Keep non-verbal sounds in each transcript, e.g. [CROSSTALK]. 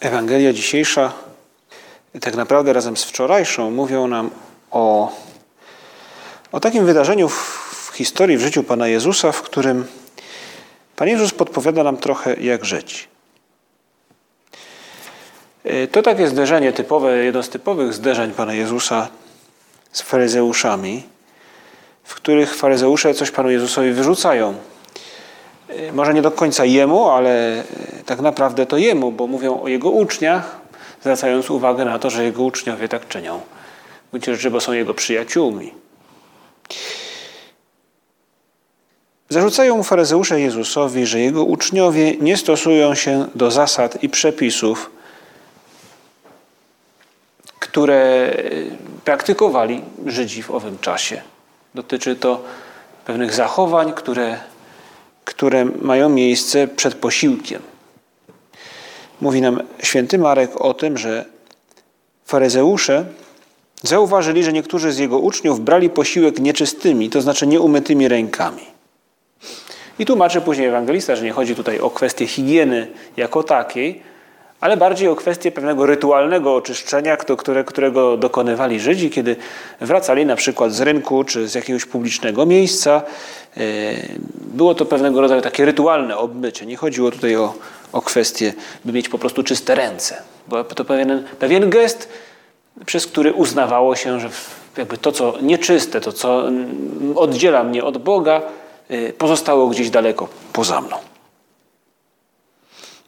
Ewangelia dzisiejsza, tak naprawdę razem z wczorajszą, mówią nam o, o takim wydarzeniu w, historii, w życiu Pana Jezusa, w którym Pan Jezus podpowiada nam trochę, jak żyć. To takie zderzenie typowe, jedno z typowych zderzeń Pana Jezusa z faryzeuszami, w których faryzeusze coś Panu Jezusowi wyrzucają. Może nie do końca jemu, ale tak naprawdę to jemu, bo mówią o jego uczniach, zwracając uwagę na to, że jego uczniowie tak czynią. Rzeczy, bo są jego przyjaciółmi. Zarzucają faryzeusze Jezusowi, że jego uczniowie nie stosują się do zasad i przepisów, które praktykowali Żydzi w owym czasie. Dotyczy to pewnych zachowań, które, które mają miejsce przed posiłkiem. Mówi nam święty Marek o tym, że faryzeusze zauważyli, że niektórzy z jego uczniów brali posiłek nieczystymi, to znaczy nieumytymi rękami. I tłumaczy później ewangelista, że nie chodzi tutaj o kwestię higieny jako takiej, ale bardziej o kwestię pewnego rytualnego oczyszczenia, które, którego dokonywali Żydzi, kiedy wracali na przykład z rynku czy z jakiegoś publicznego miejsca. Było to pewnego rodzaju takie rytualne obmycie. Nie chodziło tutaj o, o kwestię, by mieć po prostu czyste ręce. Bo to pewien, pewien gest, przez który uznawało się, że jakby to, co nieczyste, to, co oddziela mnie od Boga, pozostało gdzieś daleko poza mną.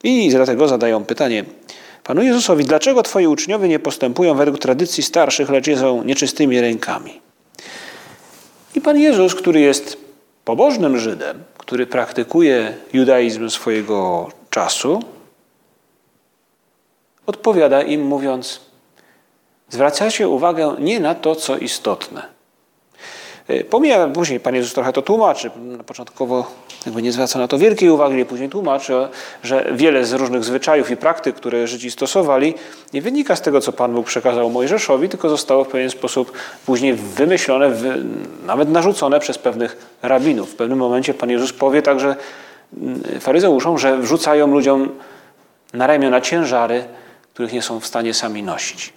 I dlatego zadają pytanie Panu Jezusowi, dlaczego Twoi uczniowie nie postępują według tradycji starszych, lecz jedzą nieczystymi rękami? I Pan Jezus, który jest pobożnym Żydem, który praktykuje judaizm swojego czasu, odpowiada im mówiąc, zwracacie uwagę nie na to, co istotne. Pomija, później Pan Jezus trochę to tłumaczy. Początkowo jakby nie zwraca na to wielkiej uwagi, później tłumaczy, że wiele z różnych zwyczajów i praktyk, które Żydzi stosowali, nie wynika z tego, co Pan Bóg przekazał Mojżeszowi, tylko zostało w pewien sposób później wymyślone, nawet narzucone przez pewnych rabinów. W pewnym momencie Pan Jezus powie także faryzeuszom, że wrzucają ludziom na ramiona ciężary, których nie są w stanie sami nosić.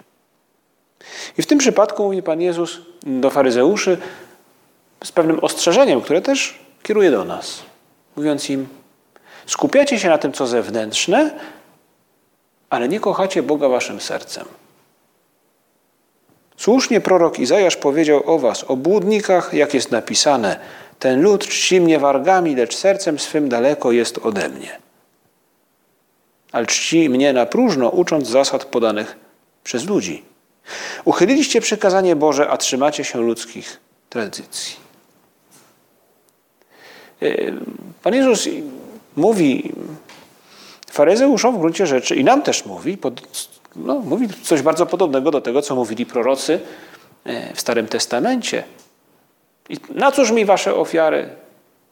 I w tym przypadku mówi Pan Jezus do faryzeuszy z pewnym ostrzeżeniem, które też kieruje do nas, mówiąc im: skupiacie się na tym, co zewnętrzne, ale nie kochacie Boga waszym sercem. Słusznie prorok Izajasz powiedział o was, o błudnikach, jak jest napisane: Ten lud czci mnie wargami, lecz sercem swym daleko jest ode mnie. Ale czci mnie na próżno, ucząc zasad podanych przez ludzi. Uchyliliście przykazanie Boże, a trzymacie się ludzkich tradycji. Pan Jezus mówi faryzeuszom w gruncie rzeczy i nam też mówi, no, mówi coś bardzo podobnego do tego, co mówili prorocy w Starym Testamencie. I na cóż mi wasze ofiary,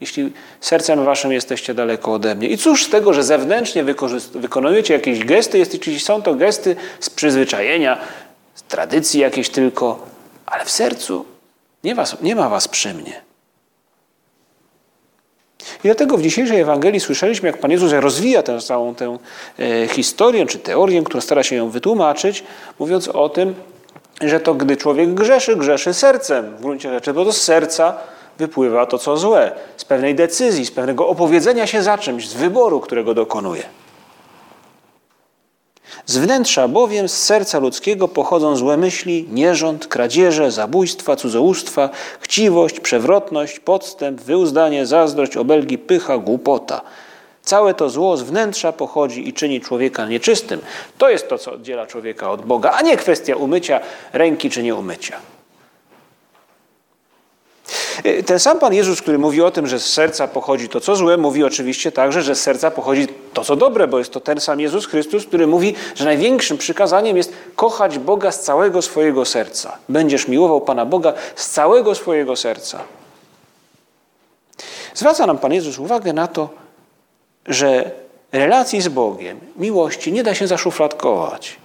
jeśli sercem waszym jesteście daleko ode mnie? I cóż z tego, że zewnętrznie wykonujecie jakieś gesty, jeśli są to gesty z przyzwyczajenia, z tradycji jakieś tylko, ale w sercu nie, was, nie ma was przy mnie. I dlatego w dzisiejszej Ewangelii słyszeliśmy, jak Pan Jezus rozwija tę całą tę e, historię czy teorię, która stara się ją wytłumaczyć, mówiąc o tym, że to gdy człowiek grzeszy, grzeszy sercem w gruncie rzeczy, bo to z serca wypływa to, co złe, z pewnej decyzji, z pewnego opowiedzenia się za czymś, z wyboru, którego dokonuje. Z wnętrza bowiem, z serca ludzkiego pochodzą złe myśli, nierząd, kradzieże, zabójstwa, cudzołóstwa, chciwość, przewrotność, podstęp, wyuzdanie, zazdrość, obelgi, pycha, głupota. Całe to zło z wnętrza pochodzi i czyni człowieka nieczystym. To jest to, co oddziela człowieka od Boga, a nie kwestia umycia ręki czy nieumycia. Y, ten sam Pan Jezus, który mówi o tym, że z serca pochodzi to, co złe, mówi oczywiście także, że z serca pochodzi to, co dobre, bo jest to ten sam Jezus Chrystus, który mówi, że największym przykazaniem jest kochać Boga z całego swojego serca. Będziesz miłował Pana Boga z całego swojego serca. Zwraca nam Pan Jezus uwagę na to, że relacji z Bogiem, miłości nie da się zaszufladkować.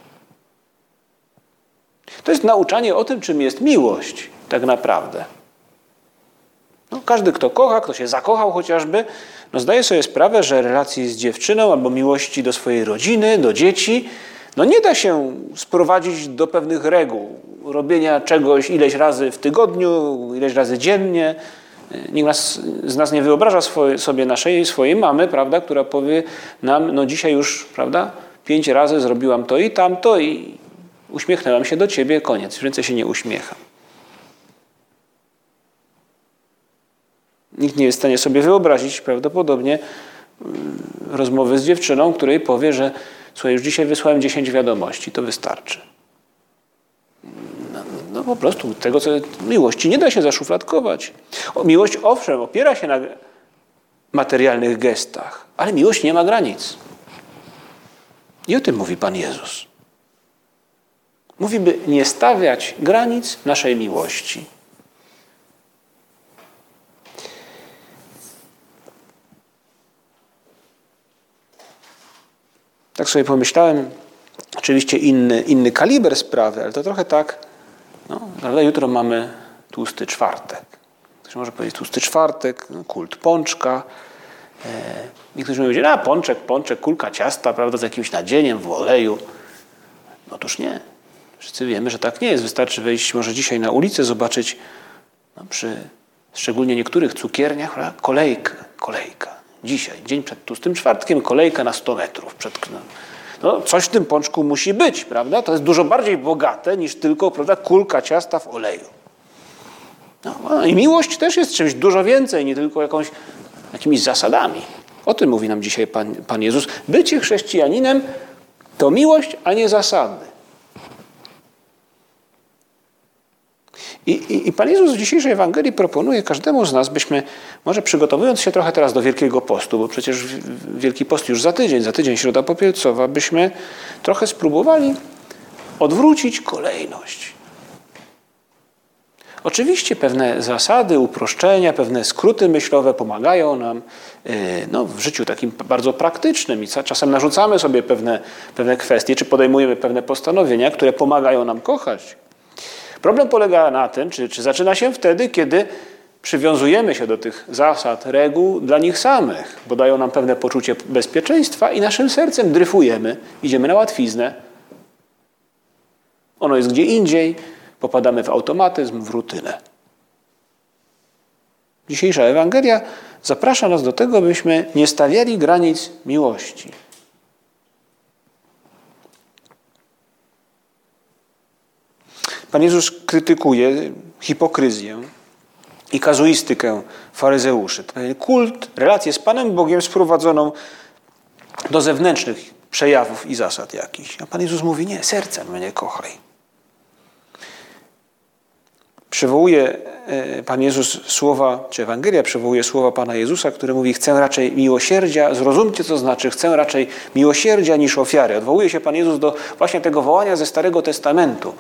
To jest nauczanie o tym, czym jest miłość, tak naprawdę. No, każdy, kto kocha, kto się zakochał chociażby, no zdaje sobie sprawę, że relacji z dziewczyną albo miłości do swojej rodziny, do dzieci, no nie da się sprowadzić do pewnych reguł. Robienia czegoś ileś razy w tygodniu, ileś razy dziennie. Nikt nas, z nas nie wyobraża swoje, sobie naszej, swojej mamy, prawda, która powie nam, no dzisiaj już, prawda, pięć razy zrobiłam to i tamto i uśmiechnęłam się do ciebie, koniec, więcej się nie uśmiecham. Nikt nie jest w stanie sobie wyobrazić prawdopodobnie mm, rozmowy z dziewczyną, której powie, że słuchaj, już dzisiaj wysłałem 10 wiadomości, to wystarczy. No, no, po prostu tego, co miłości nie da się zaszufladkować. O, miłość owszem, opiera się na materialnych gestach, ale miłość nie ma granic. I o tym mówi Pan Jezus. Mówi, by nie stawiać granic naszej miłości. Tak sobie pomyślałem, oczywiście inny, inny kaliber sprawy, ale to trochę tak, no, jutro mamy tłusty czwartek. Ktoś może powiedzieć tłusty czwartek, no, kult pączka. E, niektórzy mówią, a pączek, pączek, kulka ciasta, prawda, z jakimś nadzieniem w oleju. Otóż nie. Wszyscy wiemy, że tak nie jest. Wystarczy wejść może dzisiaj na ulicę, zobaczyć no, przy szczególnie niektórych cukierniach kolejkę, kolejka. Dzisiaj, dzień przed tłustym czwartkiem, kolejka na 100 metrów. Przed, no, coś w tym pączku musi być, prawda? To jest dużo bardziej bogate niż tylko prawda, kulka ciasta w oleju. No, I miłość też jest czymś dużo więcej, nie tylko jakąś, jakimiś zasadami. O tym mówi nam dzisiaj Pan, Pan Jezus. Bycie chrześcijaninem to miłość, a nie zasady. I, i, I, Pan Jezus w dzisiejszej Ewangelii proponuje każdemu z nas, byśmy, może przygotowując się trochę teraz do Wielkiego Postu, bo przecież Wielki Post już za tydzień, za tydzień Środa Popielcowa, byśmy trochę spróbowali odwrócić kolejność. Oczywiście pewne zasady, uproszczenia, pewne skróty myślowe pomagają nam e, no, w życiu takim bardzo praktycznym i czasem narzucamy sobie pewne, pewne kwestie, czy podejmujemy pewne postanowienia, które pomagają nam kochać. Problem polega na tym, czy, czy zaczyna się wtedy, kiedy przywiązujemy się do tych zasad, reguł dla nich samych, bo dają nam pewne poczucie bezpieczeństwa i naszym sercem dryfujemy, idziemy na łatwiznę. Ono jest gdzie indziej, popadamy w automatyzm, w rutynę. Dzisiejsza Ewangelia zaprasza nas do tego, byśmy nie stawiali granic miłości. Pan Jezus krytykuje hipokryzję i kazuistykę faryzeuszy. Kult, relację z Panem Bogiem sprowadzoną do zewnętrznych przejawów i zasad jakichś. A Pan Jezus mówi, nie, sercem mnie kochaj. Przywołuje e, Pan Jezus słowa, czy Ewangelia przywołuje słowa Pana Jezusa, który mówi, chcę raczej miłosierdzia, zrozumcie co znaczy, chcę raczej miłosierdzia niż ofiary. Odwołuje się Pan Jezus do właśnie tego wołania ze Starego Testamentu.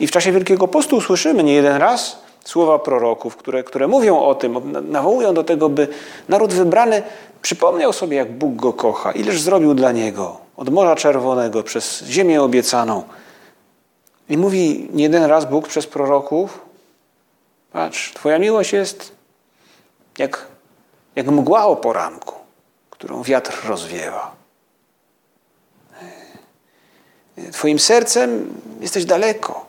I w czasie Wielkiego Postu usłyszymy nie jeden raz słowa proroków, które, które mówią o tym, nawołują do tego, by naród wybrany przypomniał sobie, jak Bóg go kocha, ileż zrobił dla niego od Morza Czerwonego przez ziemię obiecaną. I mówi nie jeden raz Bóg przez proroków, patrz, Twoja miłość jest jak, jak mgła o poranku, którą wiatr rozwiewa. Twoim sercem jesteś daleko.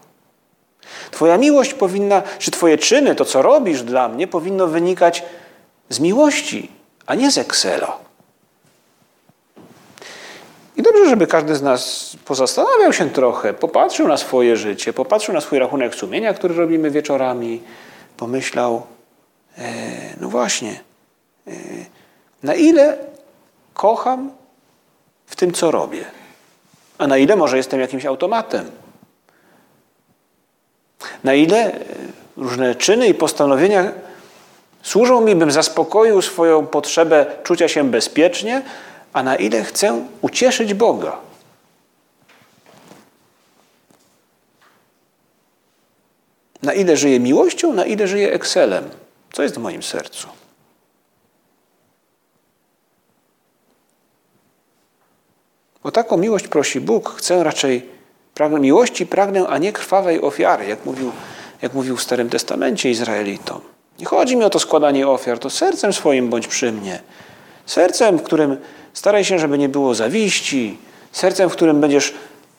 Twoja miłość powinna, czy Twoje czyny, to co robisz dla mnie, powinno wynikać z miłości, a nie z Excela. I dobrze, żeby każdy z nas pozastanawiał się trochę, popatrzył na swoje życie, popatrzył na swój rachunek sumienia, który robimy wieczorami, pomyślał, e, no właśnie, e, na ile kocham w tym, co robię, a na ile może jestem jakimś automatem. Na ile różne czyny i postanowienia służą mi, bym zaspokoił swoją potrzebę czucia się bezpiecznie, a na ile chcę ucieszyć Boga. Na ile żyję miłością, na ile żyję Excelem. Co jest w moim sercu? Bo taką miłość prosi Bóg. Chcę raczej pragnę, miłości pragnę, a nie krwawej ofiary, jak mówił, jak mówił w Starym Testamencie Izraelitom. Nie chodzi mi o to składanie ofiar, to sercem swoim bądź przy mnie. Sercem, w którym staraj się, żeby nie było zawiści, sercem, w którym będziesz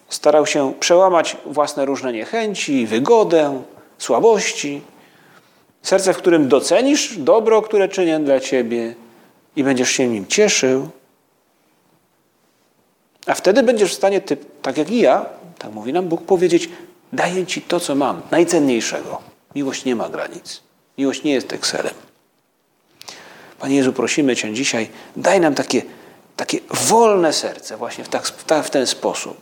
starał się przełamać własne różne niechęci, wygodę, słabości. Serce, w którym docenisz dobro, które czynię dla ciebie i będziesz się nim cieszył. A wtedy będziesz w stanie, ty, tak jak i ja, tak mówi nam Bóg, powiedzieć: Daję ci to, co mam, najcenniejszego. Miłość nie ma granic. Miłość nie jest Excelem. Panie Jezu, prosimy Cię dzisiaj, daj nam takie, takie wolne serce właśnie w, tak, w, ten sposób.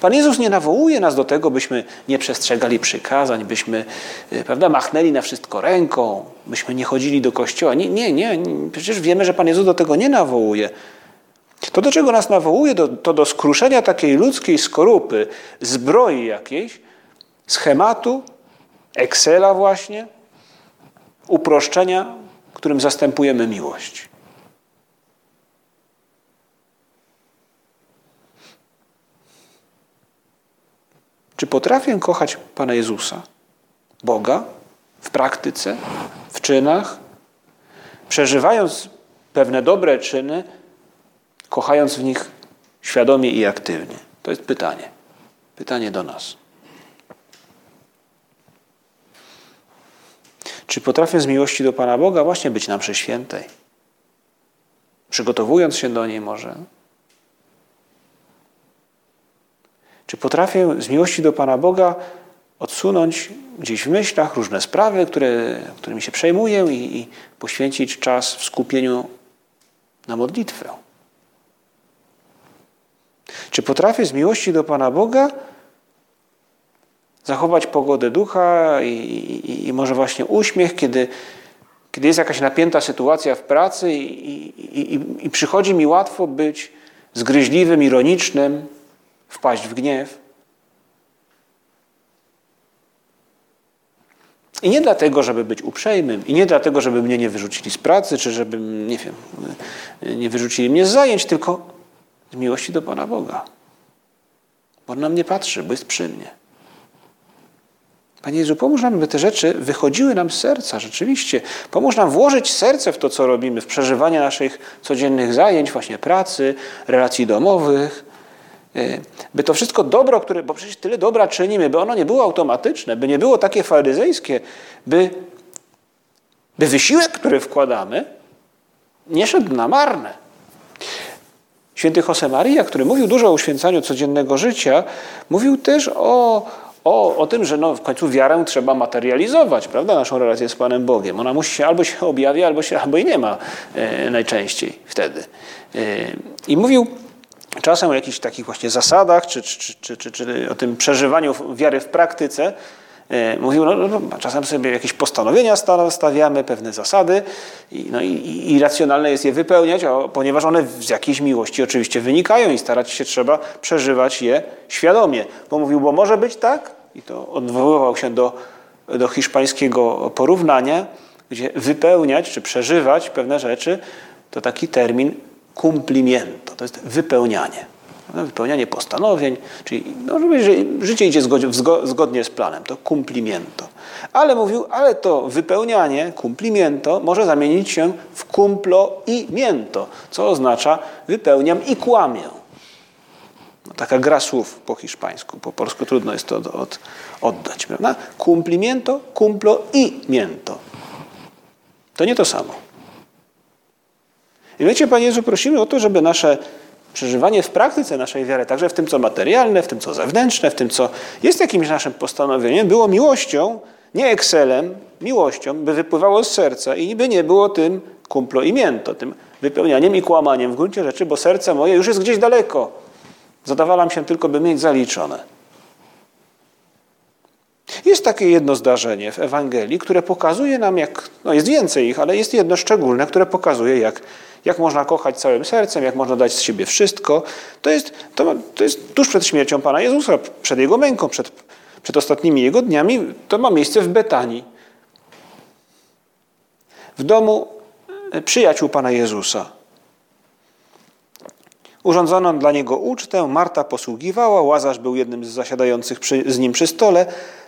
Pan Jezus nie nawołuje nas do tego, byśmy nie przestrzegali przykazań, byśmy y, prawda, machnęli na wszystko ręką, byśmy nie chodzili do kościoła. Nie, nie, nie. Przecież wiemy, że Pan Jezus do tego nie nawołuje. To, do czego nas nawołuje, to, do skruszenia takiej ludzkiej skorupy, zbroi jakiejś, schematu, Excela właśnie, uproszczenia, którym zastępujemy miłość. Czy potrafię kochać Pana Jezusa, Boga, w praktyce, w czynach, przeżywając pewne dobre czyny, kochając w nich świadomie i aktywnie? To jest pytanie. Pytanie do nas. Czy potrafię z miłości do Pana Boga właśnie być na mszy świętej? Przygotowując się do niej może. Czy potrafię z miłości do Pana Boga odsunąć gdzieś w myślach różne sprawy, które, którymi się przejmuję i, i poświęcić czas w skupieniu na modlitwę? Czy potrafię z miłości do Pana Boga zachować pogodę ducha i, i, i może właśnie uśmiech, kiedy, kiedy jest jakaś napięta sytuacja w pracy i, i, przychodzi mi łatwo być zgryźliwym, ironicznym, wpaść w gniew. I nie dlatego, żeby być uprzejmym, i nie dlatego, żeby mnie nie wyrzucili z pracy, czy żeby, nie wiem, nie wyrzucili mnie z zajęć, tylko z miłości do Pana Boga. Bo On na mnie patrzy, bo jest przy mnie. Panie Jezu, pomóż nam, by te rzeczy wychodziły nam z serca, rzeczywiście. Pomóż nam włożyć serce w to, co robimy, w przeżywanie naszych codziennych zajęć, właśnie pracy, relacji domowych. Y, by to wszystko dobro, które, bo przecież tyle dobra czynimy, by ono nie było automatyczne, by nie było takie faryzejskie, by, by wysiłek, który wkładamy, nie szedł na marne. Święty Josemaria, który mówił dużo o uświęcaniu codziennego życia, mówił też o, o, o tym, że no w końcu wiarę trzeba materializować, prawda? Naszą relację z Panem Bogiem. Ona musi się albo się objawia, albo, się, albo i nie ma e, najczęściej wtedy. E, I mówił czasem o jakichś takich właśnie zasadach, czy, czy, czy, czy, czy o tym przeżywaniu wiary w praktyce. E, mówił, no, no, no, czasem sobie jakieś postanowienia stawiamy, pewne zasady i, no, i, i racjonalne jest je wypełniać, a, ponieważ one z jakiejś miłości oczywiście wynikają i starać się trzeba przeżywać je świadomie. Bo mówił, bo może być tak, i to odwoływał się do, do hiszpańskiego porównania, gdzie wypełniać czy przeżywać pewne rzeczy to taki termin cumplimiento, to jest wypełnianie. Wypełnianie postanowień, czyli no, życie idzie zgodnie z planem, to cumplimiento. Ale mówił, ale to wypełnianie, cumplimiento, może zamienić się w cumplo i miento, co oznacza wypełniam i kłamię. No, taka gra słów po hiszpańsku, po polsku trudno jest to od, oddać, prawda? Cumplimiento, cumplo i miento. To nie to samo. I wiecie, Panie Jezu, prosimy o to, żeby nasze przeżywanie w praktyce naszej wiary, także w tym, co materialne, w tym, co zewnętrzne, w tym, co jest jakimś naszym postanowieniem, było miłością, nie Excelem, miłością, by wypływało z serca i by nie było tym kumplo i mięto, tym wypełnianiem i kłamaniem w gruncie rzeczy, bo serce moje już jest gdzieś daleko. Zadawalam się tylko, by mieć zaliczone. Jest takie jedno zdarzenie w Ewangelii, które pokazuje nam, jak, no jest więcej ich, ale jest jedno szczególne, które pokazuje, jak, jak można kochać całym sercem, jak można dać z siebie wszystko. To jest, to, to jest tuż przed śmiercią Pana Jezusa, przed Jego męką, przed, przed ostatnimi Jego dniami. To ma miejsce w Betanii. W domu e, przyjaciół Pana Jezusa. Urządzono dla niego ucztę, Marta posługiwała, Łazarz był jednym z zasiadających przy, z nim przy stole,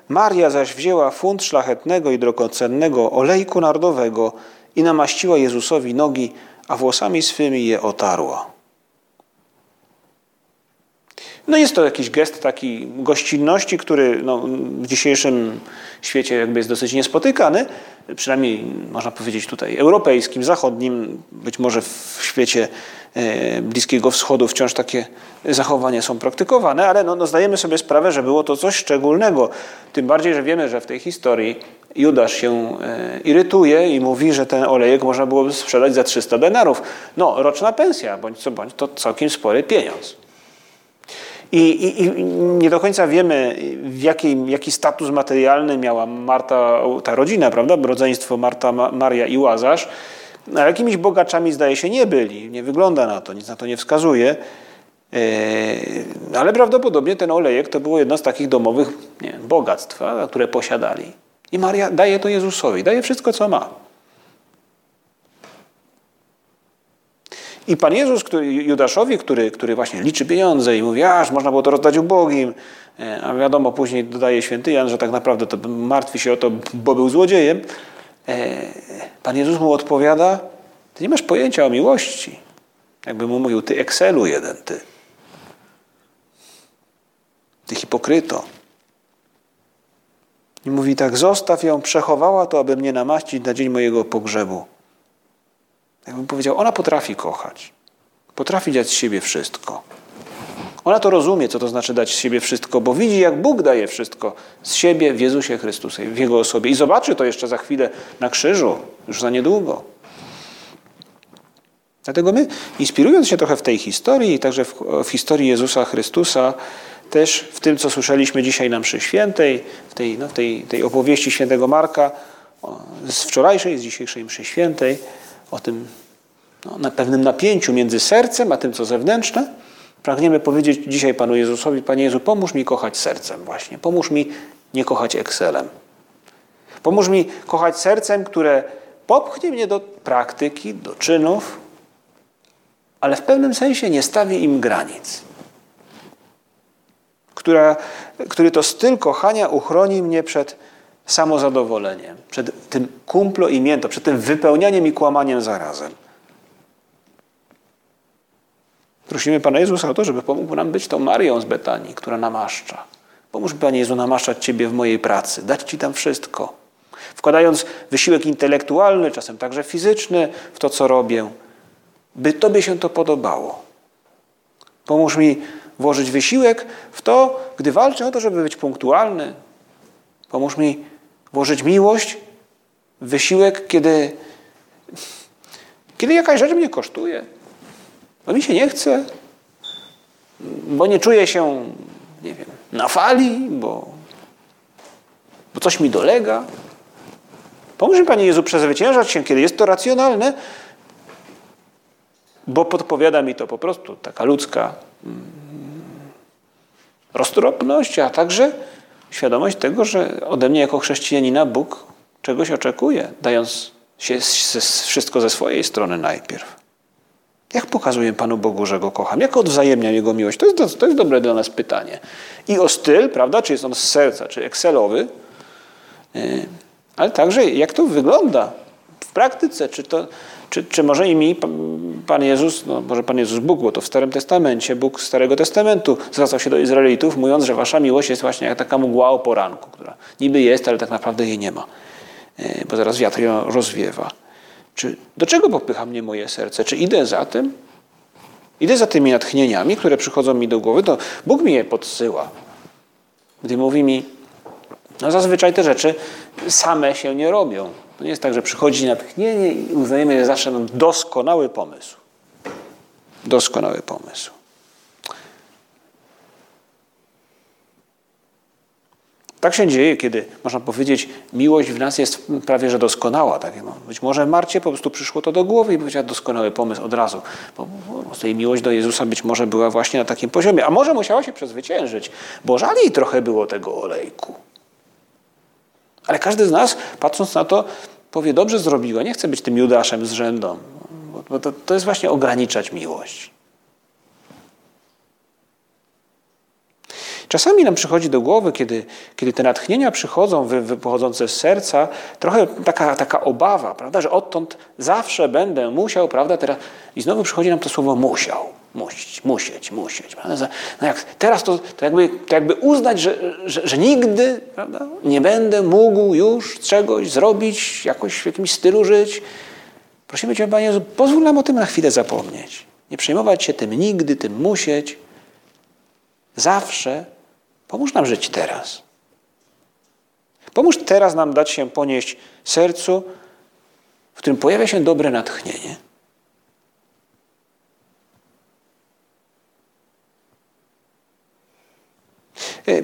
Maria zaś wzięła funt szlachetnego i drogocennego olejku nardowego i namaściła Jezusowi nogi, a włosami swymi je otarła. No jest to jakiś gest takiej gościnności, który no, w dzisiejszym świecie jakby jest dosyć niespotykany, przynajmniej można powiedzieć tutaj europejskim, zachodnim, być może w świecie e, Bliskiego Wschodu wciąż takie zachowania są praktykowane, ale no, no zdajemy sobie sprawę, że było to coś szczególnego. Tym bardziej, że wiemy, że w tej historii Judasz się e, irytuje i mówi, że ten olejek można byłoby sprzedać za 300 denarów. No, roczna pensja, bądź co bądź, to całkiem spory pieniądz. I, i, I, nie do końca wiemy, w jaki, status materialny miała Marta, ta rodzina, prawda? Rodzeństwo Marta, Maria i Łazarz. A jakimiś bogaczami zdaje się nie byli. Nie wygląda na to, nic na to nie wskazuje. E, ale prawdopodobnie ten olejek to było jedno z takich domowych nie bogactw, które posiadali. I Maria daje to Jezusowi, daje wszystko, co ma. I Pan Jezus który, Judaszowi, który, który właśnie liczy pieniądze i mówi, aż można było to rozdać ubogim, e, a wiadomo, później dodaje święty Jan, że tak naprawdę to martwi się o to, bo był złodziejem. E, Pan Jezus mu odpowiada, ty nie masz pojęcia o miłości. Jakby mu mówił, ty Excelu jeden, ty. Ty hipokryto. I mówi tak, zostaw ją, przechowała to, aby mnie namaścić na dzień mojego pogrzebu. Jakbym powiedział, ona potrafi kochać. Potrafi dać z siebie wszystko. Ona to rozumie, co to znaczy dać z siebie wszystko, bo widzi, jak Bóg daje wszystko z siebie w Jezusie Chrystusie, w Jego osobie. I zobaczy to jeszcze za chwilę na krzyżu, już za niedługo. Dlatego my, inspirując się trochę w tej historii, także w, w historii Jezusa Chrystusa, też w tym, co słyszeliśmy dzisiaj na mszy świętej, w tej, no, tej, tej opowieści świętego Marka, z wczorajszej, z dzisiejszej mszy świętej, o tym no, na pewnym napięciu między sercem a tym, co zewnętrzne, pragniemy powiedzieć dzisiaj Panu Jezusowi, Panie Jezu, pomóż mi kochać sercem właśnie, pomóż mi nie kochać Excelem. Pomóż mi kochać sercem, które popchnie mnie do praktyki, do czynów, ale w pewnym sensie nie stawi im granic. Która, który to styl kochania uchroni mnie przed samozadowoleniem, przed tym kumplo i mięto, przed tym wypełnianiem i kłamaniem zarazem. Prosimy Pana Jezusa o to, żeby pomógł nam być tą Marią z Betanii, która namaszcza. Pomóż Panie Jezu namaszczać Ciebie w mojej pracy, dać Ci tam wszystko. Wkładając wysiłek intelektualny, czasem także fizyczny w to, co robię, by Tobie się to podobało. Pomóż mi włożyć wysiłek w to, gdy walczę o to, żeby być punktualny. Pomóż mi włożyć miłość, wysiłek, kiedy, kiedy jakaś rzecz mnie kosztuje. Bo mi się nie chce, bo nie czuję się, nie wiem, na fali, bo, bo coś mi dolega. Pomóż mi, Panie Jezu, przezwyciężać się, kiedy jest to racjonalne, bo podpowiada mi to po prostu taka ludzka mm, roztropność, a także świadomość tego, że ode mnie jako chrześcijanina Bóg czegoś oczekuje, dając się wszystko ze swojej strony najpierw. Jak pokazuję Panu Bogu, że Go kocham? Jak odwzajemniam Jego miłość? To jest, to jest dobre dla nas pytanie. I o styl, prawda? Czy jest on z serca, czy Excelowy, y, ale także jak to wygląda w praktyce. Czy, to, czy, czy może i mi Pan Jezus, no może Pan Jezus Bóg, bo to w Starym Testamencie, Bóg Starego Testamentu zwracał się do Izraelitów, mówiąc, że wasza miłość jest właśnie jak taka mgła o poranku, która niby jest, ale tak naprawdę jej nie ma, e, bo zaraz wiatr ją rozwiewa. Czy, do czego popycha mnie moje serce? Czy idę za tym? Idę za tymi natchnieniami, które przychodzą mi do głowy, to Bóg mi je podsyła. Gdy mówi mi, no zazwyczaj te rzeczy same się nie robią. To nie jest tak, że przychodzi natchnienie i uznajemy, że zawsze mam doskonały pomysł. Doskonały pomysł. Tak się dzieje, kiedy, można powiedzieć, miłość w nas jest prawie że doskonała. Tak? Być może Marcie po prostu przyszło to do głowy i powiedziała doskonały pomysł od razu. Bo, bo tej miłość do Jezusa być może była właśnie na takim poziomie. A może musiała się przezwyciężyć, bo żal jej trochę było tego olejku. Ale każdy z nas, patrząc na to, powie, dobrze zrobiła, nie chcę być tym Judaszem z rzędą. Bo to, to jest właśnie ograniczać miłość. Czasami nam przychodzi do głowy, kiedy, kiedy te natchnienia przychodzą, wy, pochodzące z serca, trochę taka, taka obawa, prawda, że odtąd zawsze będę musiał, prawda, teraz i znowu przychodzi nam to słowo musiał, musieć, musieć, musieć. No jak teraz to, to, jakby, to jakby uznać, że, że, że nigdy prawda, nie będę mógł już czegoś zrobić, jakoś w jakimś stylu żyć. Prosimy Cię, Panie Jezu, pozwól nam o tym na chwilę zapomnieć. Nie przejmować się tym nigdy, tym musieć. Zawsze Pomóż nam żyć teraz. Pomóż teraz nam dać się ponieść sercu, w którym pojawia się dobre natchnienie.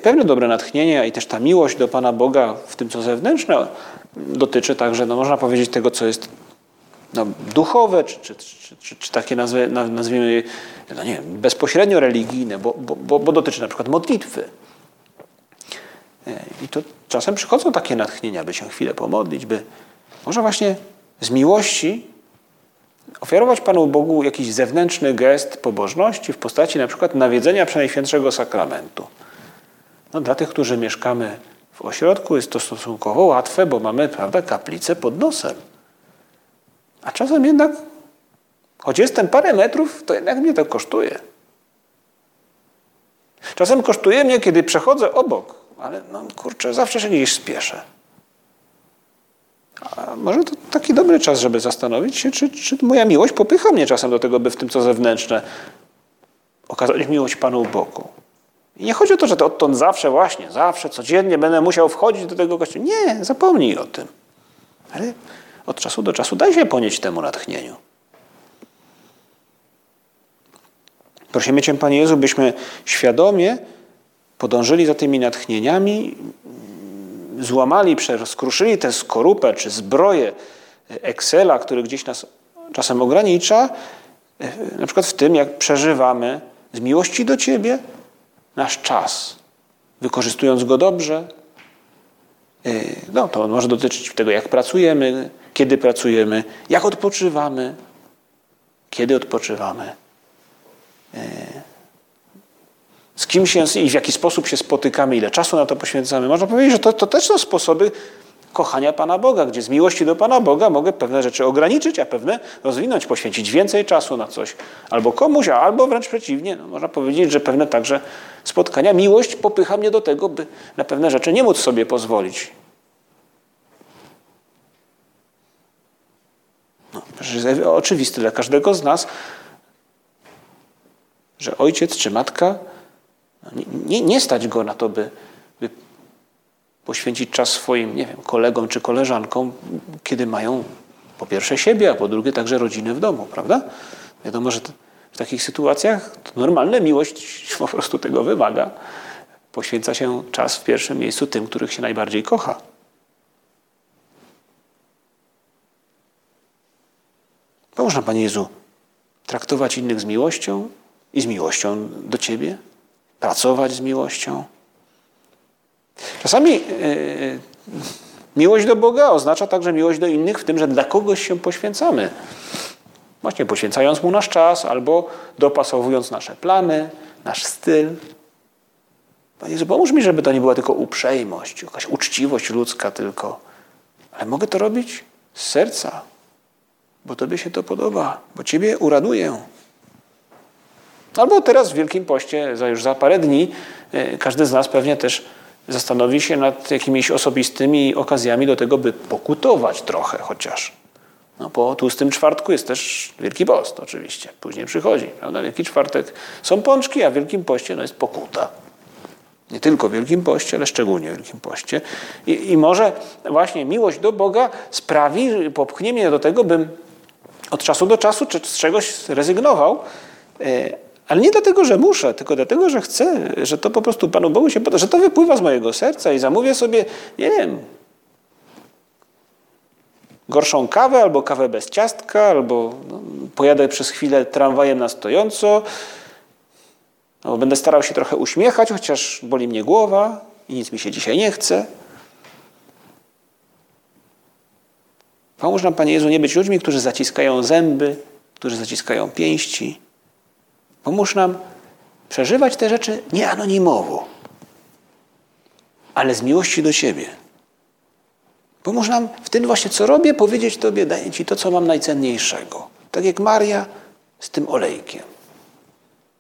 Pewne dobre natchnienie i też ta miłość do Pana Boga w tym, co zewnętrzne, dotyczy także, no można powiedzieć, tego, co jest no, duchowe, czy, czy, czy, czy takie nazwy, nazwijmy, no nie wiem, bezpośrednio religijne, bo, bo, bo dotyczy na przykład modlitwy. I to czasem przychodzą takie natchnienia, by się chwilę pomodlić, by może właśnie z miłości ofiarować Panu Bogu jakiś zewnętrzny gest pobożności w postaci na przykład nawiedzenia Przenajświętszego Sakramentu. No, dla tych, którzy mieszkamy w ośrodku jest to stosunkowo łatwe, bo mamy prawda, kaplicę pod nosem. A czasem jednak, choć jestem parę metrów, to jednak mnie to kosztuje. Czasem kosztuje mnie, kiedy przechodzę obok ale no kurczę, zawsze się gdzieś spieszę. A może to taki dobry czas, żeby zastanowić się, czy, czy moja miłość popycha mnie czasem do tego, by w tym, co zewnętrzne, okazać miłość Panu Bogu. I nie chodzi o to, że to odtąd zawsze, właśnie, zawsze, codziennie będę musiał wchodzić do tego kościoła. Nie, zapomnij o tym. Ale od czasu do czasu daj się ponieść temu natchnieniu. Prosimy Cię, Panie Jezu, byśmy świadomie podążyli za tymi natchnieniami, złamali, rozkruszyli tę skorupę czy zbroję Excela, który gdzieś nas czasem ogranicza, na przykład w tym, jak przeżywamy z miłości do Ciebie nasz czas, wykorzystując go dobrze. No, to może dotyczyć tego, jak pracujemy, kiedy pracujemy, jak odpoczywamy, kiedy odpoczywamy z kim się i w jaki sposób się spotykamy, ile czasu na to poświęcamy. Można powiedzieć, że to, to też są sposoby kochania Pana Boga, gdzie z miłości do Pana Boga mogę pewne rzeczy ograniczyć, a pewne rozwinąć, poświęcić więcej czasu na coś albo komuś, albo wręcz przeciwnie. No, można powiedzieć, że pewne także spotkania, miłość popycha mnie do tego, by na pewne rzeczy nie móc sobie pozwolić. No, jest oczywiste dla każdego z nas, że ojciec czy matka nie, nie stać go na to, by, by poświęcić czas swoim, nie wiem, kolegom czy koleżankom, kiedy mają po pierwsze siebie, a po drugie także rodziny w domu, prawda? Wiadomo, że w takich sytuacjach to normalne miłość [LAUGHS] po prostu tego wymaga. Poświęca się czas w pierwszym miejscu tym, których się najbardziej kocha. Można, Panie Jezu, traktować innych z miłością i z miłością do Ciebie? pracować z miłością. Czasami yy, miłość do Boga oznacza także miłość do innych w tym, że dla kogoś się poświęcamy. Właśnie poświęcając mu nasz czas albo dopasowując nasze plany, nasz styl. Panie Jezu, pomóż mi, żeby to nie była tylko uprzejmość, jakaś uczciwość ludzka tylko. Ale mogę to robić z serca, bo Tobie się to podoba, bo Ciebie uraduję. Albo teraz w Wielkim Poście, za już za parę dni, e, każdy z nas pewnie też zastanowi się nad jakimiś osobistymi okazjami do tego, by pokutować trochę chociaż. No, po tłustym czwartku jest też Wielki Post oczywiście. Później przychodzi. Prawda? Wielki czwartek są pączki, a w Wielkim Poście no, jest pokuta. Nie tylko w Wielkim Poście, ale szczególnie w Wielkim Poście. I, I, może właśnie miłość do Boga sprawi, popchnie mnie do tego, bym od czasu do czasu z czegoś rezygnował, e, Ale nie dlatego, że muszę, tylko dlatego, że chcę, że to po prostu Panu Bogu się podoba, że to wypływa z mojego serca i zamówię sobie, nie wiem, gorszą kawę, albo kawę bez ciastka, albo no, pojadę przez chwilę tramwajem na stojąco, albo będę starał się trochę uśmiechać, chociaż boli mnie głowa i nic mi się dzisiaj nie chce. Pomóż nam, Panie Jezu, nie być ludźmi, którzy zaciskają zęby, którzy zaciskają pięści. Pomóż nam przeżywać te rzeczy nie anonimowo, ale z miłości do Ciebie. Pomóż nam w tym właśnie, co robię, powiedzieć Tobie, daję Ci to, co mam najcenniejszego. Tak jak Maria z tym olejkiem.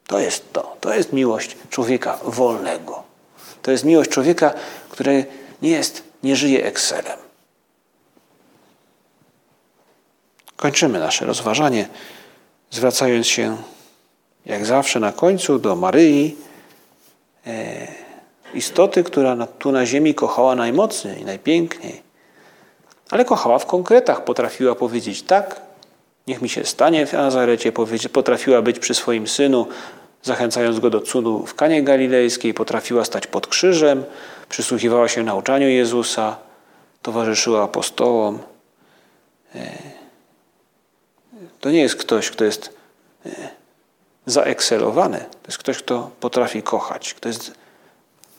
To jest to. To jest miłość człowieka wolnego. To jest miłość człowieka, który nie jest, nie żyje Excelem. Kończymy nasze rozważanie, zwracając się jak zawsze na końcu do Maryi, e, istoty, która tu na ziemi kochała najmocniej, najpiękniej, ale kochała w konkretach, potrafiła powiedzieć tak, niech mi się stanie w Nazarecie, potrafiła być przy swoim synu, zachęcając go do cudu w Kanie Galilejskiej, potrafiła stać pod krzyżem, przysłuchiwała się nauczaniu Jezusa, towarzyszyła apostołom. E, to nie jest ktoś, kto jest e, zaekselowany. To jest ktoś, kto potrafi kochać, kto jest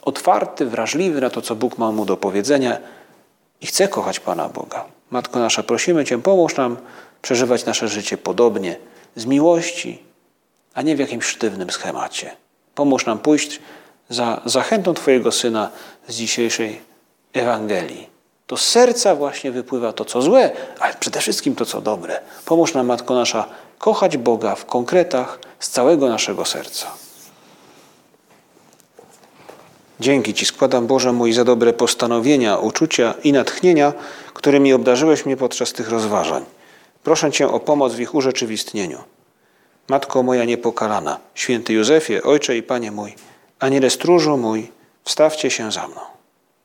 otwarty, wrażliwy na to, co Bóg ma mu do powiedzenia i chce kochać Pana Boga. Matko nasza, prosimy Cię, pomóż nam przeżywać nasze życie podobnie, z miłości, a nie w jakimś sztywnym schemacie. Pomóż nam pójść za zachętą Twojego Syna z dzisiejszej Ewangelii. To z serca właśnie wypływa to, co złe, ale przede wszystkim to, co dobre. Pomóż nam, Matko nasza, kochać Boga w konkretach z całego naszego serca. Dzięki Ci składam, Boże mój, za dobre postanowienia, uczucia i natchnienia, którymi obdarzyłeś mnie podczas tych rozważań. Proszę Cię o pomoc w ich urzeczywistnieniu. Matko moja niepokalana, święty Józefie, Ojcze i Panie mój, Aniele stróżu mój, wstawcie się za mną.